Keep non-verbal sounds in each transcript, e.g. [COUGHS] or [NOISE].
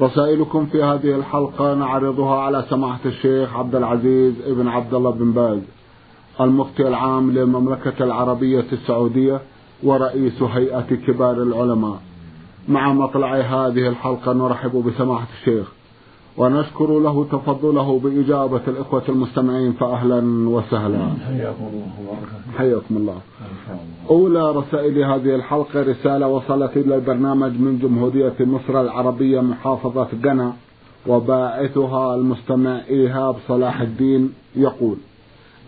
رسائلكم في هذه الحلقة نعرضها على سماحة الشيخ عبد العزيز ابن عبد الله بن باز المفتي العام للمملكة العربية السعودية ورئيس هيئة كبار العلماء. مع مطلع هذه الحلقة نرحب بسماحة الشيخ. ونشكر له تفضله بإجابة الإخوة المستمعين فأهلا وسهلا. حياكم الله حياكم الله. أولى رسائل هذه الحلقة رسالة وصلت إلى البرنامج من جمهورية مصر العربية محافظة قنا وباعثها المستمع إيهاب صلاح الدين يقول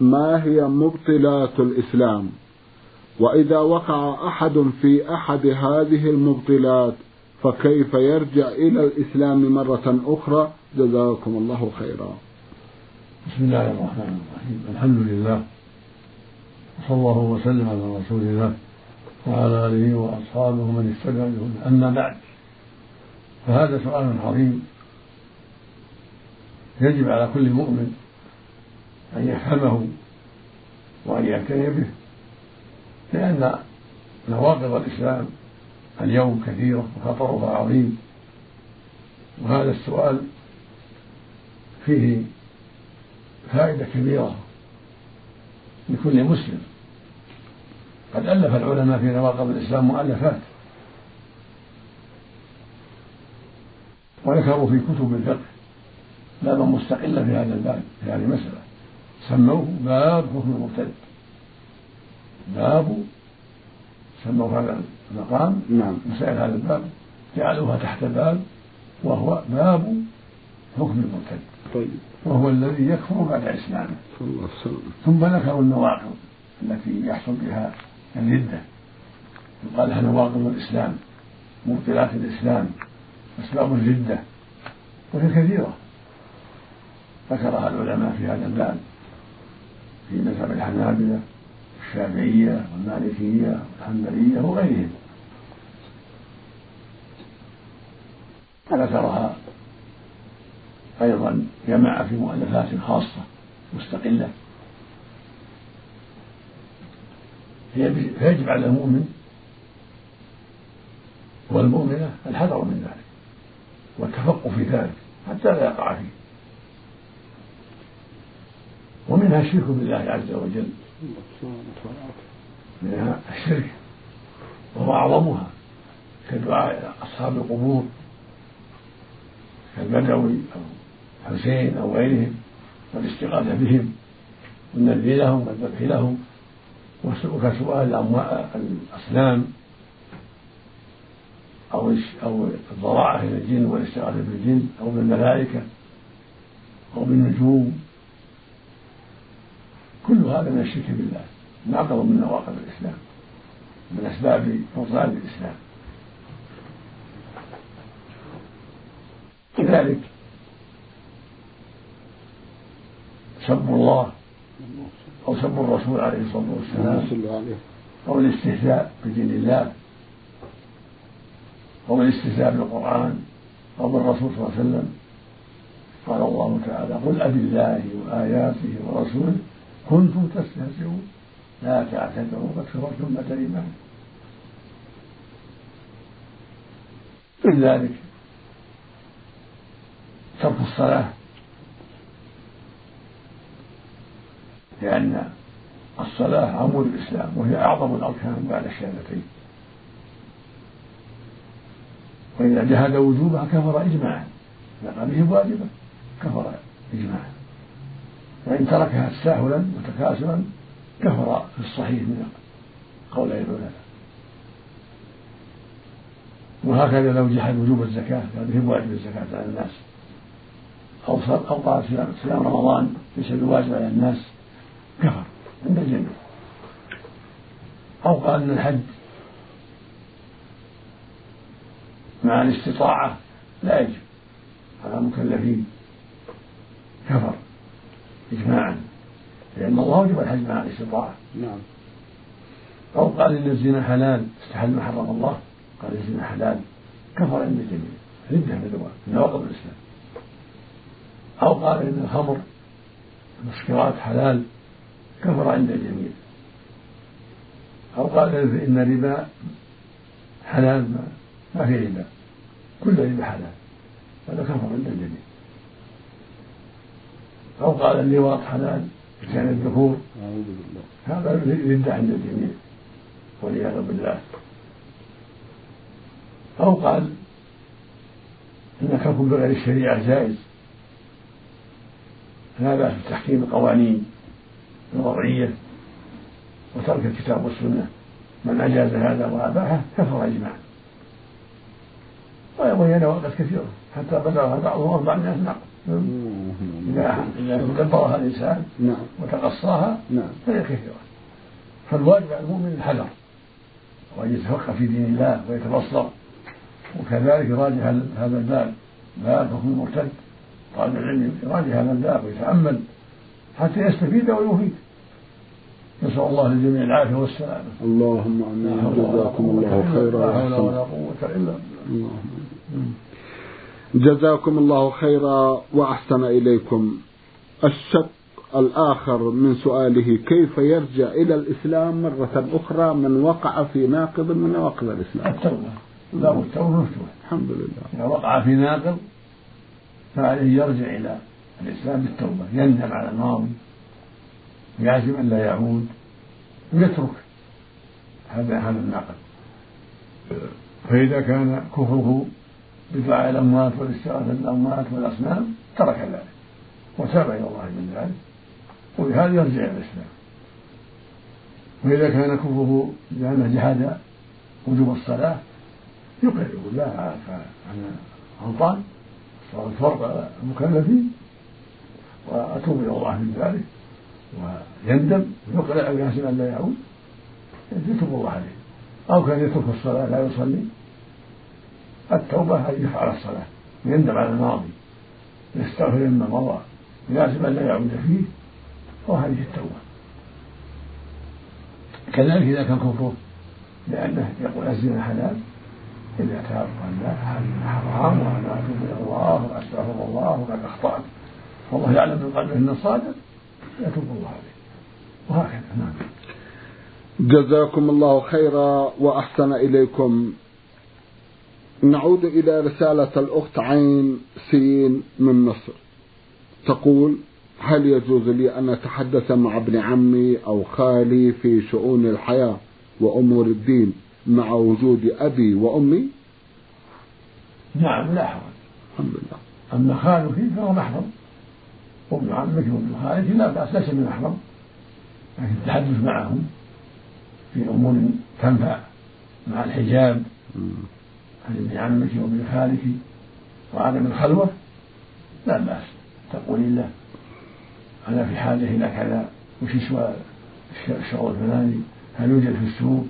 ما هي مبطلات الإسلام؟ وإذا وقع أحد في أحد هذه المبطلات فكيف يرجع إلى الإسلام مرة أخرى؟ جزاكم الله خيرا. بسم الله الرحمن الرحيم. الحمد لله. وصلى الله وسلم على رسول الله وعلى آله وأصحابه من اهتدى أما بعد فهذا سؤال عظيم يجب على كل مؤمن أن يفهمه وأن يعتني به لأن نواقض الإسلام اليوم كثيرة وخطرها عظيم وهذا السؤال فيه فائدة كبيرة لكل مسلم. قد ألف العلماء في نواقض الإسلام مؤلفات. وذكروا في كتب الفقه بابا مستقلا في هذا الباب في هذه المسألة. سموه باب حكم المرتد باب سموا هذا المقام نعم. مسائل هذا الباب جعلوها تحت باب وهو باب حكم المرتد. طيب. وهو الذي يكفر بعد إسلامه. ثم ذكروا النواقض التي يحصل بها الردة. يقال لها نواقض الإسلام مبطلات الإسلام أسباب الردة وهي كثيرة. ذكرها العلماء في هذا الباب في مذهب الحنابلة الشافعية والمالكية والحنبلية وغيرهم. ذكرها أيضا جماعة في مؤلفات خاصة مستقلة. فيجب على المؤمن والمؤمنة الحذر من ذلك والتفقه في ذلك حتى لا يقع فيه. ومنها الشرك بالله عز وجل. منها الشرك وهو أعظمها كدعاء أصحاب القبور كالبدوي أو حسين أو غيرهم والاستغاثة بهم والنذر لهم والذبح لهم وكسؤال الأصنام أو أو الضراعة إلى الجن والاستغاثة بالجن أو بالملائكة أو بالنجوم. كل هذا من الشرك بالله ناقض من نواقض الإسلام من أسباب بطلان الإسلام. كذلك سب الله أو سب الرسول عليه الصلاة والسلام أو الاستهزاء بدين الله أو الاستهزاء بالقرآن أو بالرسول صلى الله عليه وسلم. قال الله تعالى قل أبي الله وآياته ورسوله كنتم تستهزئون. لا تعتذروا قد كفرتم بعد الإيمان من ذلك ترك الصلاة. لأن الصلاة عمود الإسلام وهي أعظم الأركان بعد الشهادتين. وإذا جهد وجوبها كفر إجماعا. إذا قال به واجبا كفر إجماعا. وإن تركها تساهلا وتكاسلا كفر في الصحيح من قولي العلماء وهكذا لو جحد وجوب الزكاة قال به واجب الزكاة على الناس. أو أو قال صيام رمضان ليس بواجب على الناس كفر عند الجميع أو قال أن الحج مع الاستطاعة لا يجب على المكلفين كفر. إجماعا. لأن الله وجب الحج مع الاستطاعة. نعم. أو قال إن الزنا حلال استحل ما حرم الله. قال الزنا حلال. كفر عند الجميع. ردة من نواقض الإسلام. أو قال إن الخمر المسكرات حلال. كفر عند الجميع. أو قال إن الربا حلال ما, ما في ربا. كل ربا حلال. هذا كفر عند الجميع. أو قال اللواط حلال كان الذكور. هذا ردة عند الجميع والعياذ بالله. أو قال إن الحكم بغير الشريعة جائز. لا بأس بتحكيم القوانين الوضعية وترك الكتاب والسنة. من أجاز هذا وأباحه كفر إجماعا وهي نواقص كثيرة. حتى بلغها بعضهم أربع الناس نعم إذا إذا دبرها الإنسان نعم. وتقصاها نعم. فهي كثيرة. فالواجب على المؤمن الحذر. وأن يتفقه في دين الله ويتبصر. وكذلك يراجع هذا الباب. باب حكم المرتد طالب العلم يراجع هذا الباب ويتأمل. حتى يستفيد ويفيد. نسأل الله للجميع العافية والسلامة. اللهم آمين. جزاكم الله خيرا. لا حول ولا قوة إلا بالله. جزاكم الله خيرا وأحسن إليكم. الشق الآخر من سؤاله كيف يرجع إلى الإسلام مرة أخرى من وقع في ناقض من نواقض الإسلام؟ التوبة. باب التوبة مفتوح الحمد لله. إذا وقع في ناقض فعليه يرجع إلى الإسلام بالتوبة. يندم على الماضي ويعزم أن لا يعود ويترك هذا هذا الناقض. فإذا كان كفره بدعاء الأموات والاستغاثة بالأموات والأصنام ترك ذلك وتاب إلى الله من ذلك. وبهذا يرجع إلى الإسلام. وإذا كان كفره لأنه جحد وجوب الصلاة يقر يقول لا أنا غلطان صار الفرض على المكلفين وأتوب إلى الله من ذلك. ويندم ويقلع ويحسن أن لا يعود يتوب الله عليه. أو كان يترك الصلاة لا يصلي التوبة أن يفعل الصلاة ويندم على الماضي يستغفر مما مضى ويعزم أن لا يعود فيه وهذه التوبة. كذلك إذا كان كفره. لأنه يقول الزنا حلال إذا تاب قال لا هذا حرام وأنا أتوب إلى الله وأستغفر الله وقد أخطأت. والله يعلم من قلبه أن الصادق يتوب الله عليه. وهكذا نعم. جزاكم الله خيرا وأحسن إليكم. نعود إلى رسالة الأخت عين سين من مصر. تقول هل يجوز لي أن أتحدث مع ابن عمي أو خالي في شؤون الحياة وأمور الدين مع وجود أبي وأمي؟ نعم لا حرج الحمد لله. أما خالك فهو محرم. وابن عمك وابن خالك لا بأس ليس بمحرم لكن التحدث معهم في أمور تنفع مع الحجاب عن ابن عمك وابن خالك وعدم الخلوة لا بأس. تقولين له أنا في حاجة إلى كذا وش يسوى الشغل الفلاني؟ هل يوجد في السوق؟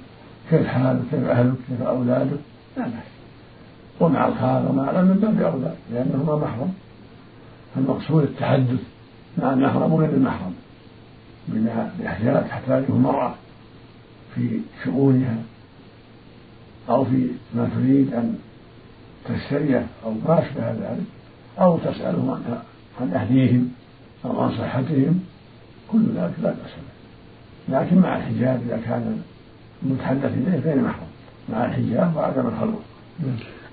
كيف حالك؟ كيف أهلك؟ كيف أولادك؟ لا بأس. ومع الخال ومع الأم من باب أولى لأنهما محرم. المقصود التحدث مع المحرم وغير المحرم. بأحياء تحتاجه المرأة في شؤونها أو في ما تريد أن تشتريه أو ما أشبه ذلك أو تسألهم عن عن أهليهم أو عن صحتهم كل ذلك لا بأس به. لكن مع الحجاب إذا كان المتحدث إليه غير محرم مع الحجاب وعدم الخلوة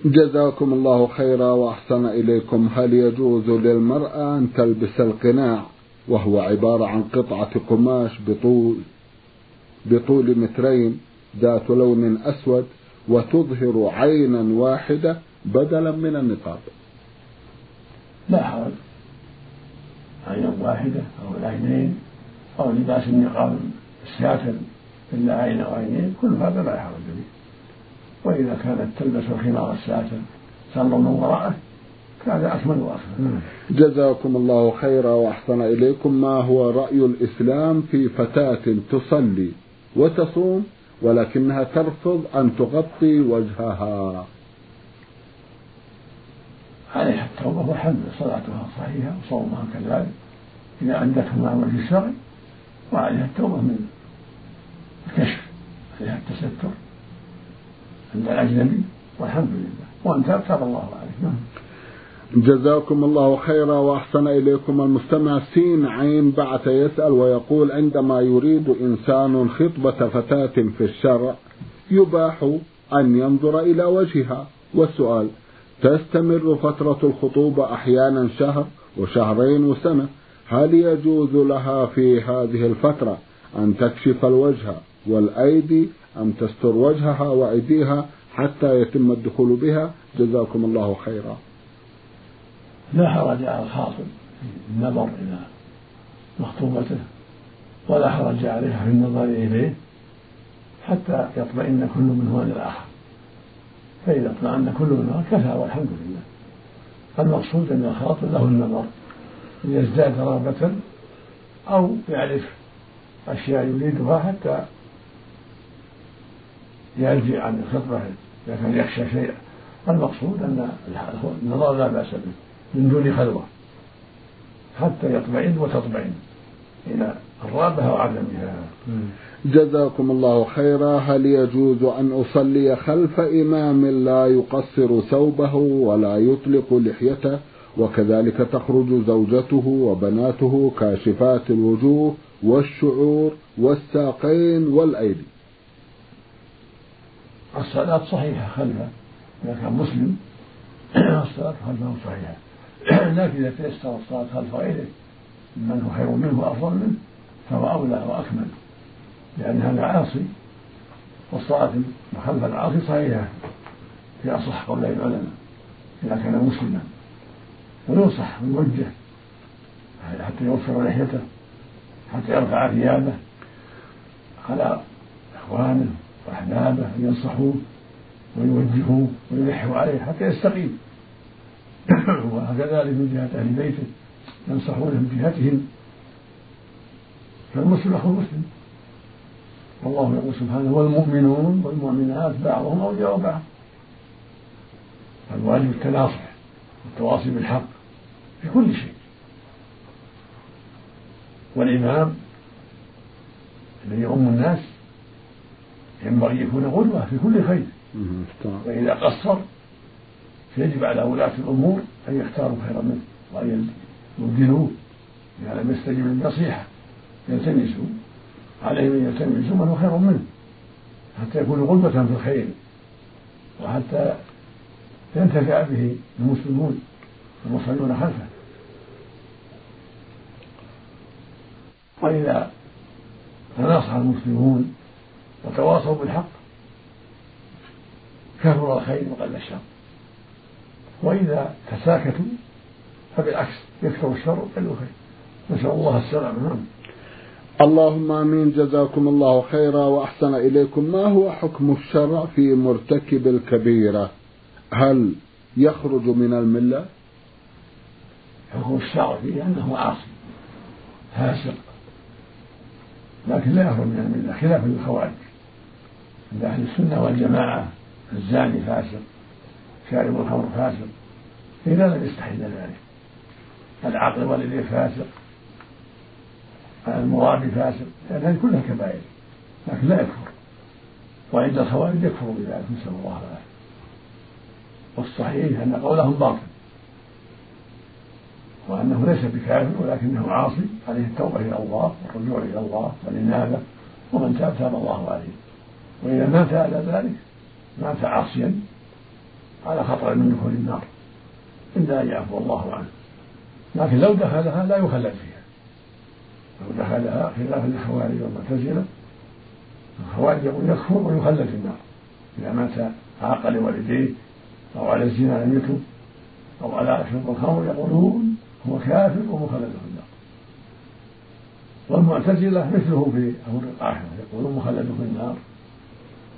جزاكم الله خيرا وأحسن إليكم. هل يجوز للمرأة أن تلبس القناع وهو عبارة عن قطعة قماش بطول بطول مترين ذات لون أسود وتظهر عينا واحدة بدلا من النقاب. لا حرج عين واحدة أو العينين أو لباس النقاب الساتر إلا عين أو عينين كل هذا لا حرج فيه وإذا كانت تلبس الخمار الساتر تنظر من وراءه كان أكمل وأكمل. جزاكم الله خيرا وأحسن إليكم. ما هو رأي الإسلام في فتاة تصلي وتصوم؟ ولكنها ترفض أن تغطي وجهها. عليها التوبة والحمد صلاتها صحيحة وصومها كذلك إذا أدته على وجه الشرع وعليها التوبة من الكشف عليها التستر عند الأجنبي والحمد لله. وأن تاب تاب الله عليك. نعم. جزاكم الله خيرا وأحسن إليكم المستمع. سين عين بعث يسأل ويقول عندما يريد إنسان خطبة فتاة في الشرع يباح أن ينظر إلى وجهها. والسؤال تستمر فترة الخطوبة أحيانا شهر وشهرين وسنة؟ هل يجوز لها في هذه الفترة أن تكشف الوجه والأيدي أم تستر وجهها وأيديها حتى يتم الدخول بها؟ جزاكم الله خيرا. لا حرج على الخاطب. في النظر إلى مخطوبته ولا حرج عليها في النظر إليه حتى يطمئن كل منهما للآخر. فإذا اطمأن كل منهما كفى والحمد لله. المقصود أن الخاطب له النظر. ليزداد رغبة أو يعرف أشياء يريدها حتى يرجع عن الخطبة إذا كان يخشى شيئا. المقصود أن النظر لا بأس به. من دون خلوة. حتى يطمئن وتطمئن إلى الرغبة وعدمها. جزاكم الله خيرا. هل يجوز أن أصلي خلف إمام لا يقصر ثوبه ولا يطلق لحيته؟ وكذلك تخرج زوجته وبناته كاشفات الوجوه والشعور والساقين والأيدي. الصلاة صحيحة خلفه إذا كان مسلم [COUGHS] الصلاة خلفه صحيحة. لكن إذا تيسر الصلاة خلف غيره من هو خير منه وأفضل منه؟ فهو أولى وأكمل لأن هذا عاصي والصلاة خلف العاصي صحيحة في أصح قولي العلماء إذا كان مسلما. وينصح ويوجه حتى يوفر لحيته حتى يرفع ثيابه. على إخوانه وأحبابه أن ينصحوه ويوجهوه ويلحوا عليه حتى يستقيم. [COUGHS] وكذلك من جهة أهل بيته ينصحون من جهتهم فالمسلم أخو المسلم. والله يقول سبحانه والمؤمنون والمؤمنات بعضهم أولياء بعض. فالواجب التناصح والتواصي بالحق في كل شيء. والإمام الذي يؤم الناس ينبغي يكون قدوة في كل خير. وإذا قصر فيجب على ولاة الأمور أن يختاروا خيرا منه وأن يبدلوه. إذا لم يستجب للنصيحة يلتمسوا عليهم أن يلتمسوا من هو خير منه. حتى يكونوا قدوة في الخير وحتى ينتفع به المسلمون المصلون خلفه. وإذا تناصح المسلمون وتواصوا بالحق كثر الخير وقل الشر. وإذا تساكتوا فبالعكس يكثر الشر وقل الخير. نسأل الله السلامة. نعم. اللهم آمين. جزاكم الله خيرا وأحسن إليكم. ما هو حكم الشرع في مرتكب الكبيرة؟ هل يخرج من الملة؟ حكم الشرع فيه أنه عاصي فاسق لكن لا يخرج من الملة خلافا للخوارج عند أهل السنة والجماعة الزاني فاسق. شارب الخمر فاسق. إذا لم يستحل ذلك. العقل والديه فاسق. المرابي فاسق. لأن هذه كلها كبائر. لكن لا يكفر. وعند الخوارج يكفر بذلك. نسأل الله العافية. والصحيح أن قولهم باطل. وأنه ليس بكافر ولكنه عاصي. عليه التوبة إلى الله والرجوع إلى الله والإنابة. ومن تاب تاب الله عليه. وإذا مات على ذلك مات عاصيا. على خطر من دخول النار. إلا أن يعفو الله عنه. لكن لو دخلها لا يخلد فيها. لو دخلها خلاف للخوارج والمعتزلة الخوارج يقول يكفر ويخلد في النار. إذا مات عاق لوالديه أو على الزنا لم يتب أو على شرب الخمر يقولون هو كافر ومخلد في النار. والمعتزلة مثله في أمر الآخرة. يقولون مخلد في النار.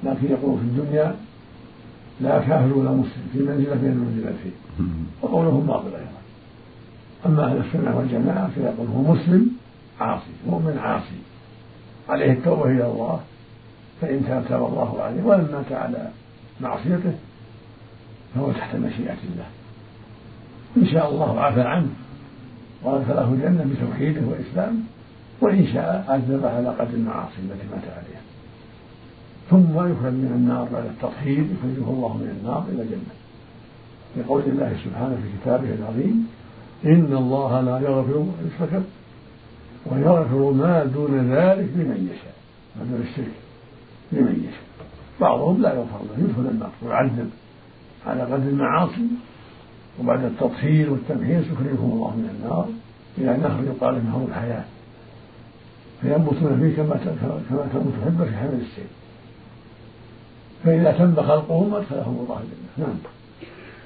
لكن يقول في الدنيا لا كافر ولا مسلم في منزلة بين المنزلتين. وقولهم باطل أيضا. أما أهل السنة والجماعة فيقول هو مسلم عاصي مؤمن عاصي. عليه التوبة إلى الله فإن تاب تاب الله عليه وإن مات على معصيته فهو تحت مشيئة الله. إن شاء الله عفى عنه وأدخله الجنة بتوحيده وإسلامه وإن شاء عذب على قدر المعاصي التي مات عليها. ثم يخرج من النار بعد التطهير يخرجه الله من النار إلى الجنة. لقول الله سبحانه في كتابه العظيم إن الله لا يغفر أن يشرك ويغفر ما دون ذلك لمن يشاء. ما دون الشرك لمن يشاء. بعضهم لا يغفر له يدخل النار ويعذب على قدر المعاصي وبعد التطهير والتمحيص يخرجهم الله من النار إلى نهر يقال نهر الحياة. فينبتون فيه كما كما تنبت الحبة في حمل السيل. فإذا تم خلقهم أدخلهم الله الجنة. نعم.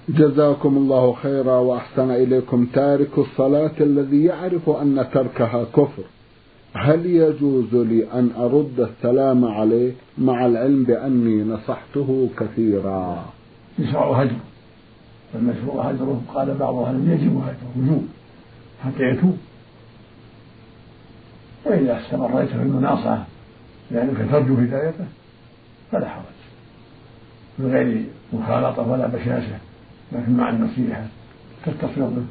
جزاكم الله خيرا وأحسن إليكم. تارك الصلاة الذي يعرف أن تركها كفر. هل يجوز لي أن أرد السلام عليه مع العلم بأني نصحته كثيرا؟ يشرع هجر. والمشروع هجره. قال بعض أهل يجب هجره. وجوب. حتى يتوب. وإذا استمريت في المناصحة لانك ترجو هدايته فلا حرج. من غير مخالطة ولا بشاشة لكن مع النصيحة تتصل به.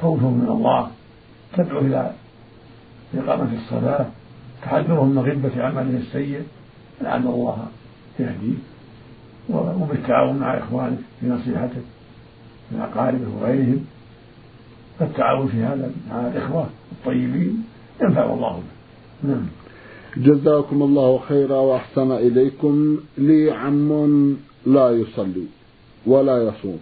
خوفه من الله تدعو إلى إقامة الصلاة تحذرهم من غبة عمله السيء لعل الله يهديه وبالتعاون مع إخوانك في نصيحتك من أقاربه وغيرهم. فالتعاون في هذا مع الإخوة الطيبين ينفع الله به. نعم. جزاكم الله خيرا وأحسن إليكم. لي عم لا يصلي ولا يصوم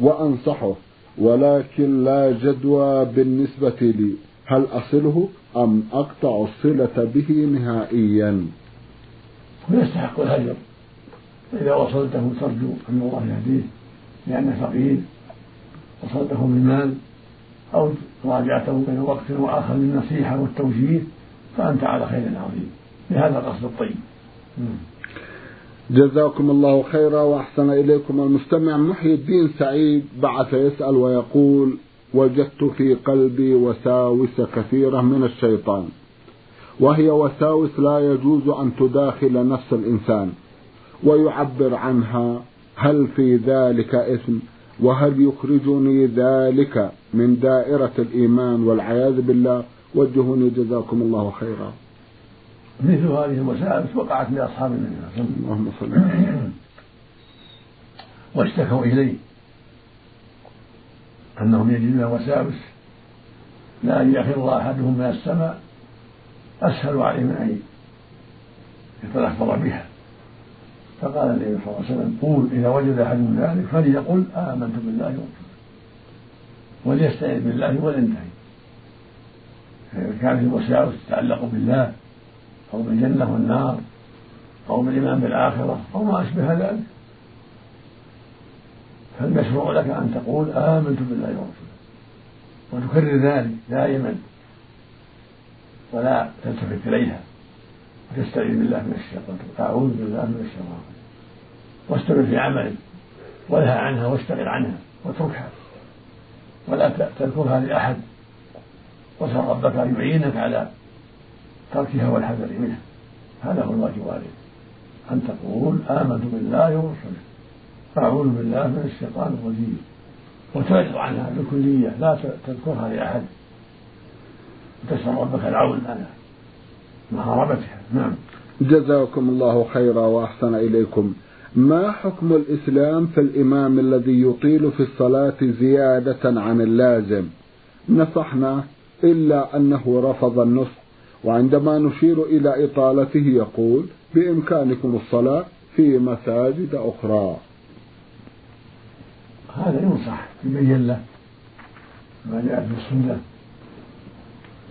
وأنصحه ولكن لا جدوى بالنسبة لي. هل أصله أم أقطع الصلة به نهائيا؟ ويستحق الهجر. إذا وصلته ترجو أن الله يهديه لأنه فقير. وصلته بالمال أو راجعته بين وقت وآخر للنصيحة والتوجيه فأنت على خير عظيم. لهذا القصد الطيب. جزاكم الله خيرا وأحسن إليكم المستمع. محي الدين سعيد بعث يسأل ويقول وجدت في قلبي وساوس كثيرة من الشيطان وهي وساوس لا يجوز أن تداخل نفس الإنسان ويعبر عنها. هل في ذلك إثم؟ وهل يخرجني ذلك من دائرة الإيمان والعياذ بالله؟ وجهوني جزاكم الله خيرا. مثل هذه الوسائل وقعت لأصحاب النبي صلى الله عليه وسلم. واشتكوا إليه أنهم يجدون وساوس لا أن يخر أحدهم من السماء أسهل عليه من أن يتلفظ بها. فقال النبي صلى الله عليه وسلم قول إذا وجد أحد من ذلك فليقل آمنت بالله ورسوله. وليستعذ بالله ولينتهي. فإذا كانت الوساوس تتعلق بالله أو بالجنة والنار أو بالإيمان بالآخرة أو ما أشبه ذلك. فالمشروع لك أن تقول آمنت بالله ورسوله. وتكرر ذلك دائما. ولا تلتفت إليها. وتستعيذ بالله من الشيطان. أعوذ بالله من الشيطان. واستمر في عملك. ولها عنها واشتغل عنها. واتركها. ولا تذكرها لأحد. وسل ربك أن يعينك على تركها والحذر منها. هذا هو الواجب عليك. أن تقول آمنت بالله ورسوله أعوذ بالله من الشيطان الرجيم. وتعرض عنها بالكلية لا تذكرها لأحد. وتسأل ربك العون على محاربتها. نعم. جزاكم الله خيرا وأحسن إليكم. ما حكم الإسلام في الإمام الذي يطيل في الصلاة زيادة عن اللازم؟ نصحنا إلا أنه رفض النصح وعندما نشير إلى إطالته يقول بإمكانكم الصلاة في مساجد أخرى. هذا ينصح يبين له ما جاء في السنة.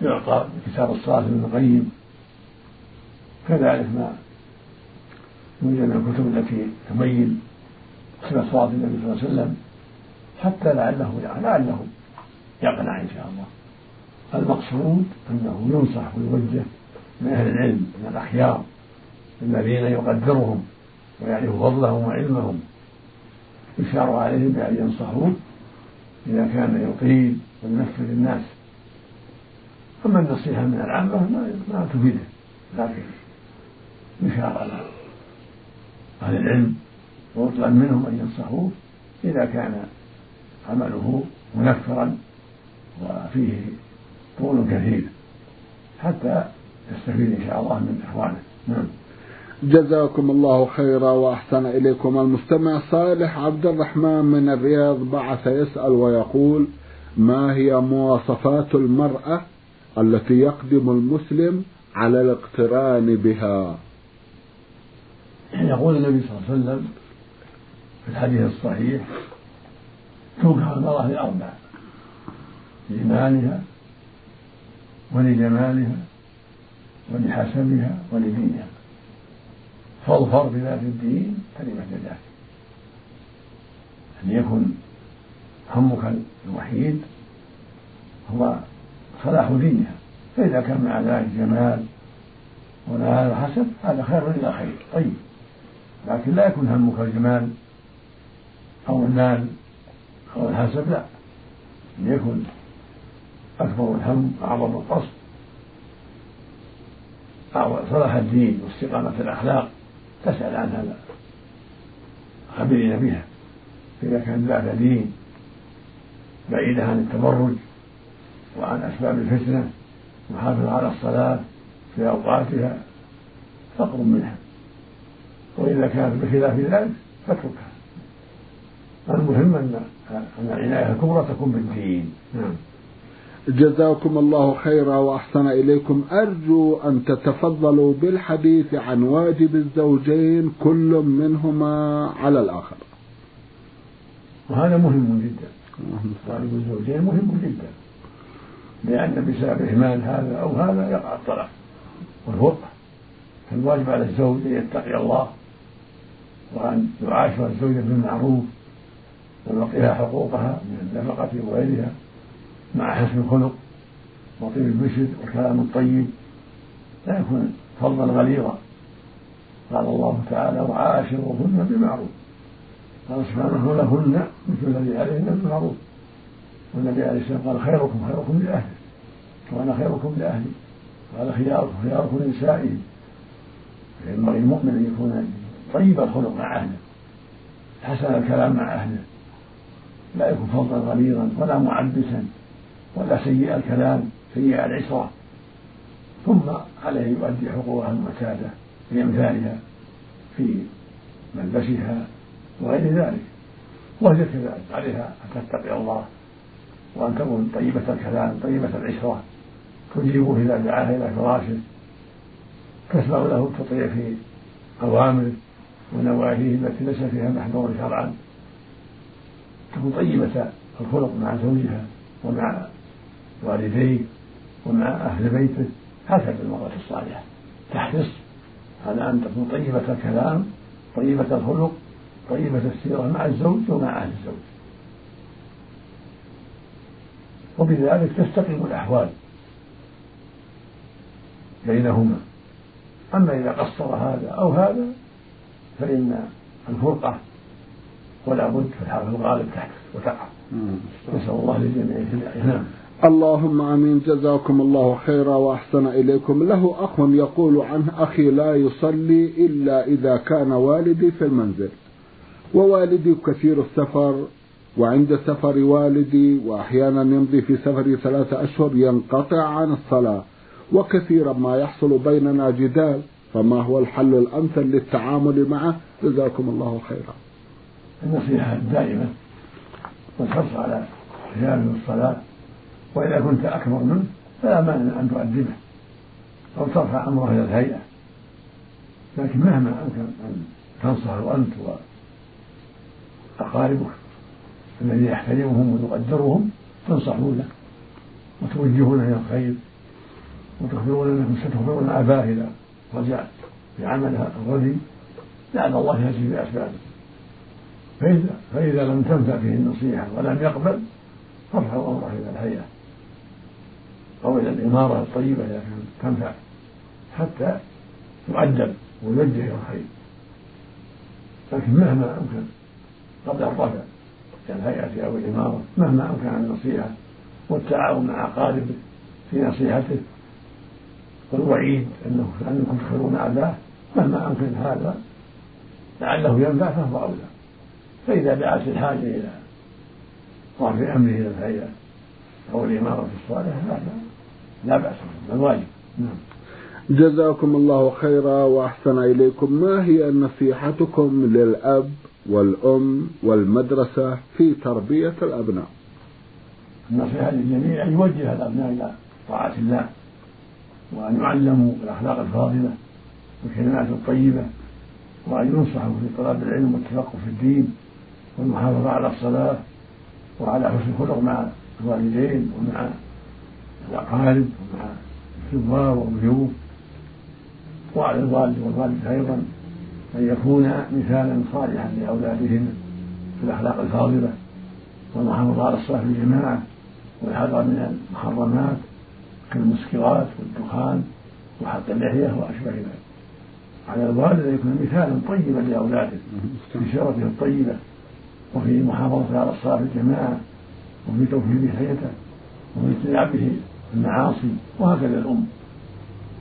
يعطى كتاب الصلاة ابن القيم كذلك ما يوجد من الكتب التي تبين صفة صلاة النبي صلى الله عليه وسلم. حتى لعله لعله يقنع إن شاء الله. المقصود أنه ينصح ويوجه من أهل العلم من الأخيار الذين يقدرهم ويعرف فضلهم وعلمهم. يشار عليهم بأن ينصحوه إذا كان يطيل وينفذ الناس أما النصيحة من العامة ما تفيده لكن يشار على أهل العلم ويطلب منهم أن ينصحوه إذا كان عمله منفرا وفيه طول كثير. حتى يستفيد إن شاء الله من إخوانه. نعم. جزاكم الله خيرا وأحسن إليكم. المستمع صالح عبد الرحمن من الرياض بعث يسأل ويقول ما هي مواصفات المرأة التي يقدم المسلم على الاقتران بها؟ يقول النبي صلى الله عليه وسلم في الحديث الصحيح تنكح المرأة لأربع لمالها ولجمالها ولحسبها ولدينها. فاظفر بذات الدين كلمة ذاك أن يكن همك الوحيد هو صلاح دينها. فإذا كان مع ذلك جمال ومال وحسب هذا خير إلى خير. طيب. لكن لا يكون همك الجمال أو المال أو الحسب لا. أن يكن أكبر الهم أعظم القصد. صلاح الدين واستقامة الأخلاق. تسأل عن هذا. خبرنا بها. فإذا كان ذات دين بعيدة عن التبرج وعن أسباب الفتنة محافظة على الصلاة في أوقاتها فقر منها. وإذا كانت بخلاف ذلك فاتركها. المهم أن العناية الكبرى تكون بالدين. نعم. جزاكم الله خيرا وأحسن إليكم أرجو أن تتفضلوا بالحديث عن واجب الزوجين كل منهما على الآخر. وهذا مهم جدا. واجب الزوجين مهم جدا. لأن بسبب إهمال هذا أو هذا يقع الطلاق والفرقه. فالواجب على الزوج أن يتقي الله وأن يعاشر الزوجة بالمعروف ويعطيها حقوقها من النفقة وغيرها مع حسن الخلق وطيب البشر والكلام الطيب لا يكون فظا غليظا. قال الله تعالى وعاشروهن بمعروف. قال سبحانه لهن مثل الذي عليهن بالمعروف. والنبي عليه السلام قال خيركم خيركم لاهله وأنا خيركم لأهلي. قال خياركم خياركم لنسائهم فينبغي المؤمن أن يكون طيب الخلق مع أهله حسن الكلام مع أهله لا يكون فظا غليظا ولا معبسا ولا سيء الكلام سيء العشرة ثم عليه يؤدي حقوقها المعتادة بأمثالها في ملبسها وغير ذلك. وهي كذلك عليها أن تتقي الله وأن تكون طيبة الكلام طيبة العشرة تجيبه إذا دعاها إلى فراشه. تسمع له التطيع في أوامره ونواهيه التي ليس فيها محذور شرعا. تكون طيبة الخلق مع زوجها ومع والديه ومع أهل بيته. هكذا المرأة الصالحة. تحرص على أن تكون طيبة الكلام طيبة الخلق طيبة السيرة مع الزوج ومع أهل الزوج. وبذلك تستقيم الأحوال بينهما. أما إذا قصر هذا أو هذا فإن الفرقة ولا بد في الحال الغالب تحدث وتقع. نسأل الله للجميع الهداية. نعم. اللهم آمين. جزاكم الله خيرا وأحسن إليكم. له أخ يقول عنه أخي لا يصلي إلا إذا كان والدي في المنزل. ووالدي كثير السفر وعند سفر والدي وأحيانا يمضي في سفري ثلاثة أشهر ينقطع عن الصلاة. وكثيرا ما يحصل بيننا جدال فما هو الحل الأمثل للتعامل معه؟ جزاكم الله خيرا. النصيحة الدائمة والحرص على قيام الصلاة وإذا كنت أكبر منه فلا مانع أن تؤدبه أو ترفع أمره إلى الهيئة. لكن مهما أمكن أن تنصحه أنت وأقاربك الذي يحترمهم ويقدرهم تنصحوا له وتوجهونه إلى الخير وتخبرون أنكم ستخبرون أباه إذا رجع في عمله الردي لعل الله يهدي بأسبابه فإذا فإذا لم تنفع فيه النصيحة ولم يقبل فارفعوا أمره إلى الهيئة. أو إلى الإمارة الطيبة كانت تنفع. حتى يؤدب ويوجه إلى الخير. لكن مهما أمكن قبل الرفع كالهيئة أو الإمارة. مهما أمكن النصيحة والتعاون مع أقاربه في نصيحته. والوعيد أنه أنكم تخيرون أباه مهما أمكن هذا لعله ينفع فهو أولى. فإذا دعت الحاجة إلى رفع أمره إلى الهيئة أو الإمارة الصالحة لا لا بأس بل واجب. نعم. جزاكم الله خيرا وأحسن إليكم. ما هي نصيحتكم للأب والأم والمدرسة في تربية الأبناء؟ النصيحة للجميع أن يوجه الأبناء إلى طاعة الله وأن يعلموا الأخلاق الفاضلة والكلمات الطيبة وأن ينصحوا في طلب العلم والتفقه في الدين والمحافظة على الصلاة وعلى حسن الخلق مع الوالدين ومع الأقارب ومع الزوار والضيوف وعلى الوالد والوالدة أيضا أن يكون مثالا صالحا لأولادهم في الأخلاق الفاضلة والمحافظة على الصلاة في الجماعة والحذر من المحرمات كالمسكرات والدخان وحق اللحية وأشبه ذلك. على الوالد أن يكون مثالا طيبا لأولاده في سيرته الطيبة وفي محافظته على الصلاة في الجماعة وفي توفير لحيته وفي اجتنابه المعاصي وهكذا الأم.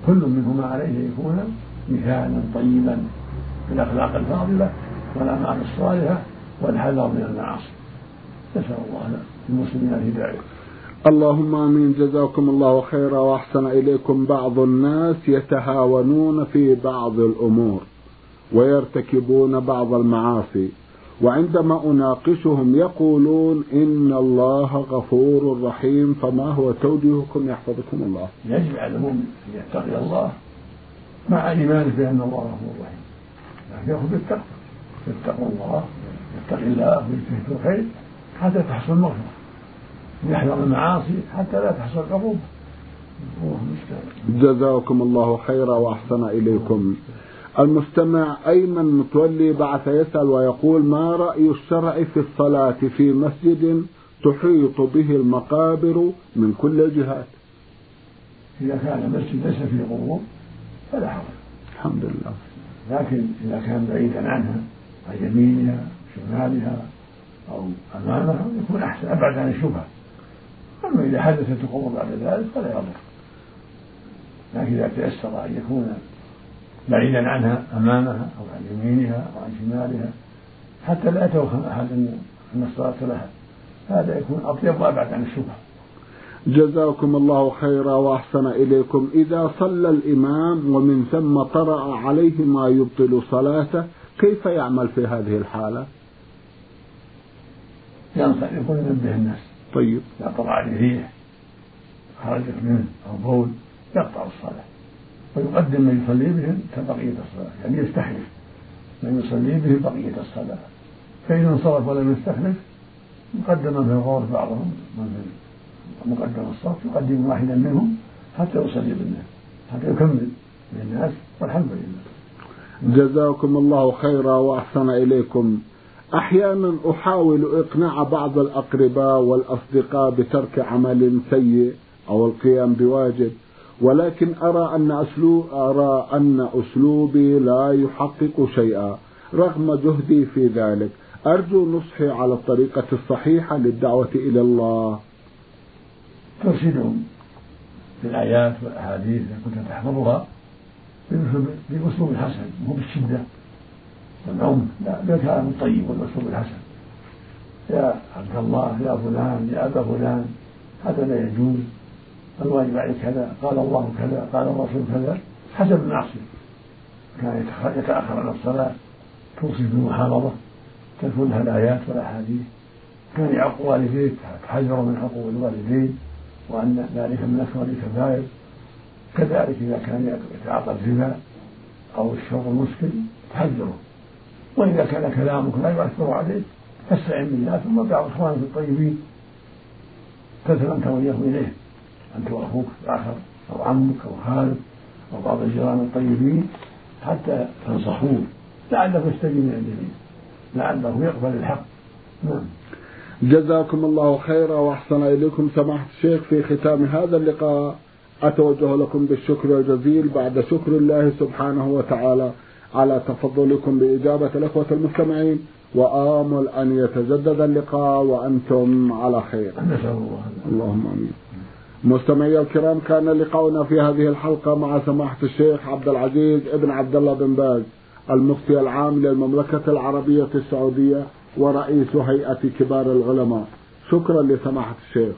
كل منهما عليه أن يكون مثالا طيبا في الأخلاق الفاضلة والأعمال الصالحة والحذر من المعاصي. نسأل الله للمسلمين الهداية اللهم آمين. جزاكم الله خيرا وأحسن إليكم. بعض الناس يتهاونون في بعض الأمور ويرتكبون بعض المعاصي. وعندما أناقشهم يقولون إن الله غفور رحيم فما هو توجيهكم يحفظكم الله؟ يجب على المؤمن أن يتقي الله مع إيمانه بأن الله غفور رحيم. لكن ياخذ بالتقوى يتقوا الله يتقي الله ويجتهد في الخير حتى تحصل المغفرة. يحذر المعاصي حتى لا تحصل عقوبة جزاكم الله خيرا وأحسن إليكم. المستمع أيمن متولي بعث يسأل ويقول ما رأي الشرع في الصلاة في مسجد تحيط به المقابر من كل الجهات؟ إذا كان مسجد ليس فيه قبور فلا حرج. الحمد لله. لكن إذا كان بعيدا عنها عن يمينها شمالها أو أمامها يكون أحسن أبعد عن الشبهة. أما إذا حدثت القبور بعد ذلك فلا يضر. لكن إذا تيسر أن يكون بعيدا عنها أمامها أو عن يمينها أو عن شمالها حتى لا يتوهم أحد أن الصلاة لها. هذا يكون أطيب وأبعد عن الشبهة. جزاكم الله خيرا وأحسن إليكم. إذا صلى الإمام ومن ثم طرأ عليه ما يبطل صلاته كيف يعمل في هذه الحالة؟ ينصح يكون ينبه الناس. طيب. إذا طلع عليه ريح خرجت منه أو بول يقطع الصلاة. ويقدم من يصلي بهم كبقية الصلاة يعني يستحلف. من يصلي بهم بقية الصلاة. فإن انصرف ولم يستخلف مقدم في الغور بعضهم من في مقدم الصف يقدم واحدا منهم حتى يصلي بالناس حتى يكمل للناس والحمد لله. جزاكم الله خيرا وأحسن إليكم. أحيانا أحاول إقناع بعض الأقرباء والأصدقاء بترك عمل سيء أو القيام بواجب. ولكن أرى أن اسلوب أرى أن أسلوبي لا يحقق شيئا رغم جهدي في ذلك. أرجو نصحي على الطريقة الصحيحة للدعوة إلى الله. ترشدهم بالآيات والأحاديث إذا كنت تحفظها بأسلوب حسن مو بالشدة. والعنف لا بالكلام الطيب والأسلوب الحسن. يا عبد الله يا فلان يا أبا فلان هذا لا يجوز. الواجب عليك كذا قال الله كذا قال الرسول كذا حسب المعصية. كان يتاخر عن الصلاة توصي بالمحافظه تكون لها الآيات والأحاديث. كان يعق والديه تحذر من حقوق الوالدين وأن ذلك من أكبر الكبائر. كذلك إذا كان يتعاطى الربا أو الشرب المسكر تحذره. وإذا كان كلامك لا يؤثر عليك فاستعن بالله ثم دع إخوانك الطيبين. أنت وإياه إليه. أنت وأخوك الآخر أو عمك أو خالك أو بعض الجيران الطيبين حتى تنصحوه. لعله يستجيب من الجميع لعله يقبل الحق. نعم. جزاكم الله خيرا وأحسن إليكم. سماحة الشيخ في ختام هذا اللقاء أتوجه لكم بالشكر الجزيل بعد شكر الله سبحانه وتعالى على تفضلكم بإجابة الإخوة المستمعين. وآمل أن يتجدد اللقاء وأنتم على خير. نسأل الله اللهم آمين. مستمعي الكرام كان لقاؤنا في هذه الحلقة مع سماحة الشيخ عبد العزيز ابن عبد الله بن باز المفتي العام للمملكة العربية السعودية ورئيس هيئة كبار العلماء. شكرا لسماحة الشيخ.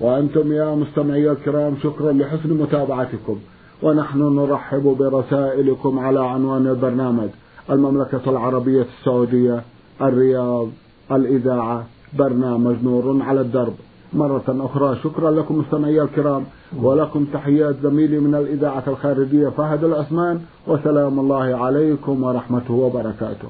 وأنتم يا مستمعي الكرام شكرا لحسن متابعتكم. ونحن نرحب برسائلكم على عنوان البرنامج المملكة العربية السعودية الرياض الإذاعة برنامج نور على الدرب. مرة أخرى. شكرا لكم مستمعي الكرام ولكم تحيات زميلي من الإذاعة الخارجية فهد العثمان وسلام الله عليكم ورحمته وبركاته.